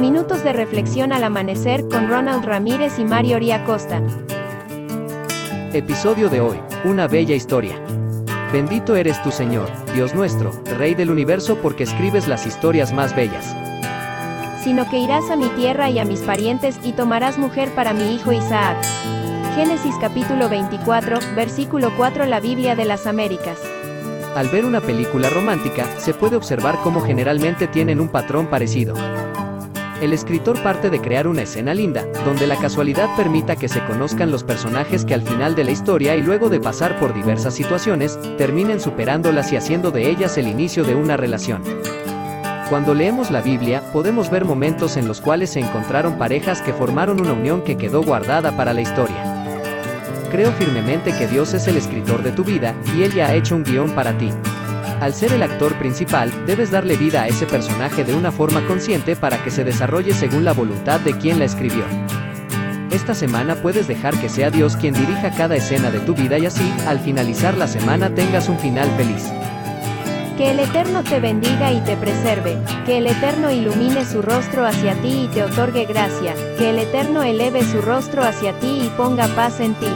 Minutos de reflexión al amanecer con Ronald Ramírez y Mario Costa. Episodio de hoy, una bella historia. Bendito eres tu Señor, Dios nuestro, Rey del universo porque escribes las historias más bellas. Sino que irás a mi tierra y a mis parientes y tomarás mujer para mi hijo Isaac. Génesis capítulo 24, versículo 4 La Biblia de las Américas. Al ver una película romántica, se puede observar cómo generalmente tienen un patrón parecido. El escritor parte de crear una escena linda, donde la casualidad permita que se conozcan los personajes que al final de la historia y luego de pasar por diversas situaciones, terminen superándolas y haciendo de ellas el inicio de una relación. Cuando leemos la Biblia, podemos ver momentos en los cuales se encontraron parejas que formaron una unión que quedó guardada para la historia. Creo firmemente que Dios es el escritor de tu vida, y Él ya ha hecho un guion para ti. Al ser el actor principal, debes darle vida a ese personaje de una forma consciente para que se desarrolle según la voluntad de quien la escribió. Esta semana puedes dejar que sea Dios quien dirija cada escena de tu vida y así, al finalizar la semana tengas un final feliz. Que el Eterno te bendiga y te preserve, que el Eterno ilumine su rostro hacia ti y te otorgue gracia, que el Eterno eleve su rostro hacia ti y ponga paz en ti.